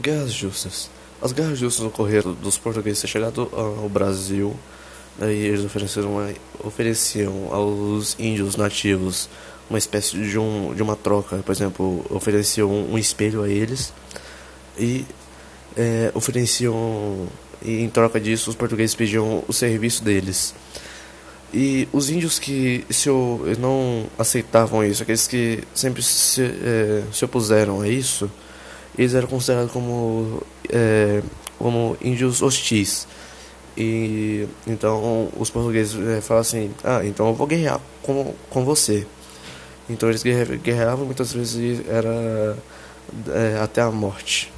Guerras justas. As guerras justas ocorreram dos portugueses ter chegado ao Brasil, daí eles ofereceram uma, ofereciam aos índios nativos uma espécie de, um, de uma troca, por exemplo, ofereciam um espelho a eles e é, ofereciam e em troca disso os portugueses pediam o serviço deles. E os índios que se, não aceitavam isso, aqueles que sempre se, é, se opuseram a isso, eles eram considerados como, é, como índios hostis. E então os portugueses é, falam assim: Ah, então eu vou guerrear com, com você. Então eles guerreavam muitas vezes era é, até a morte.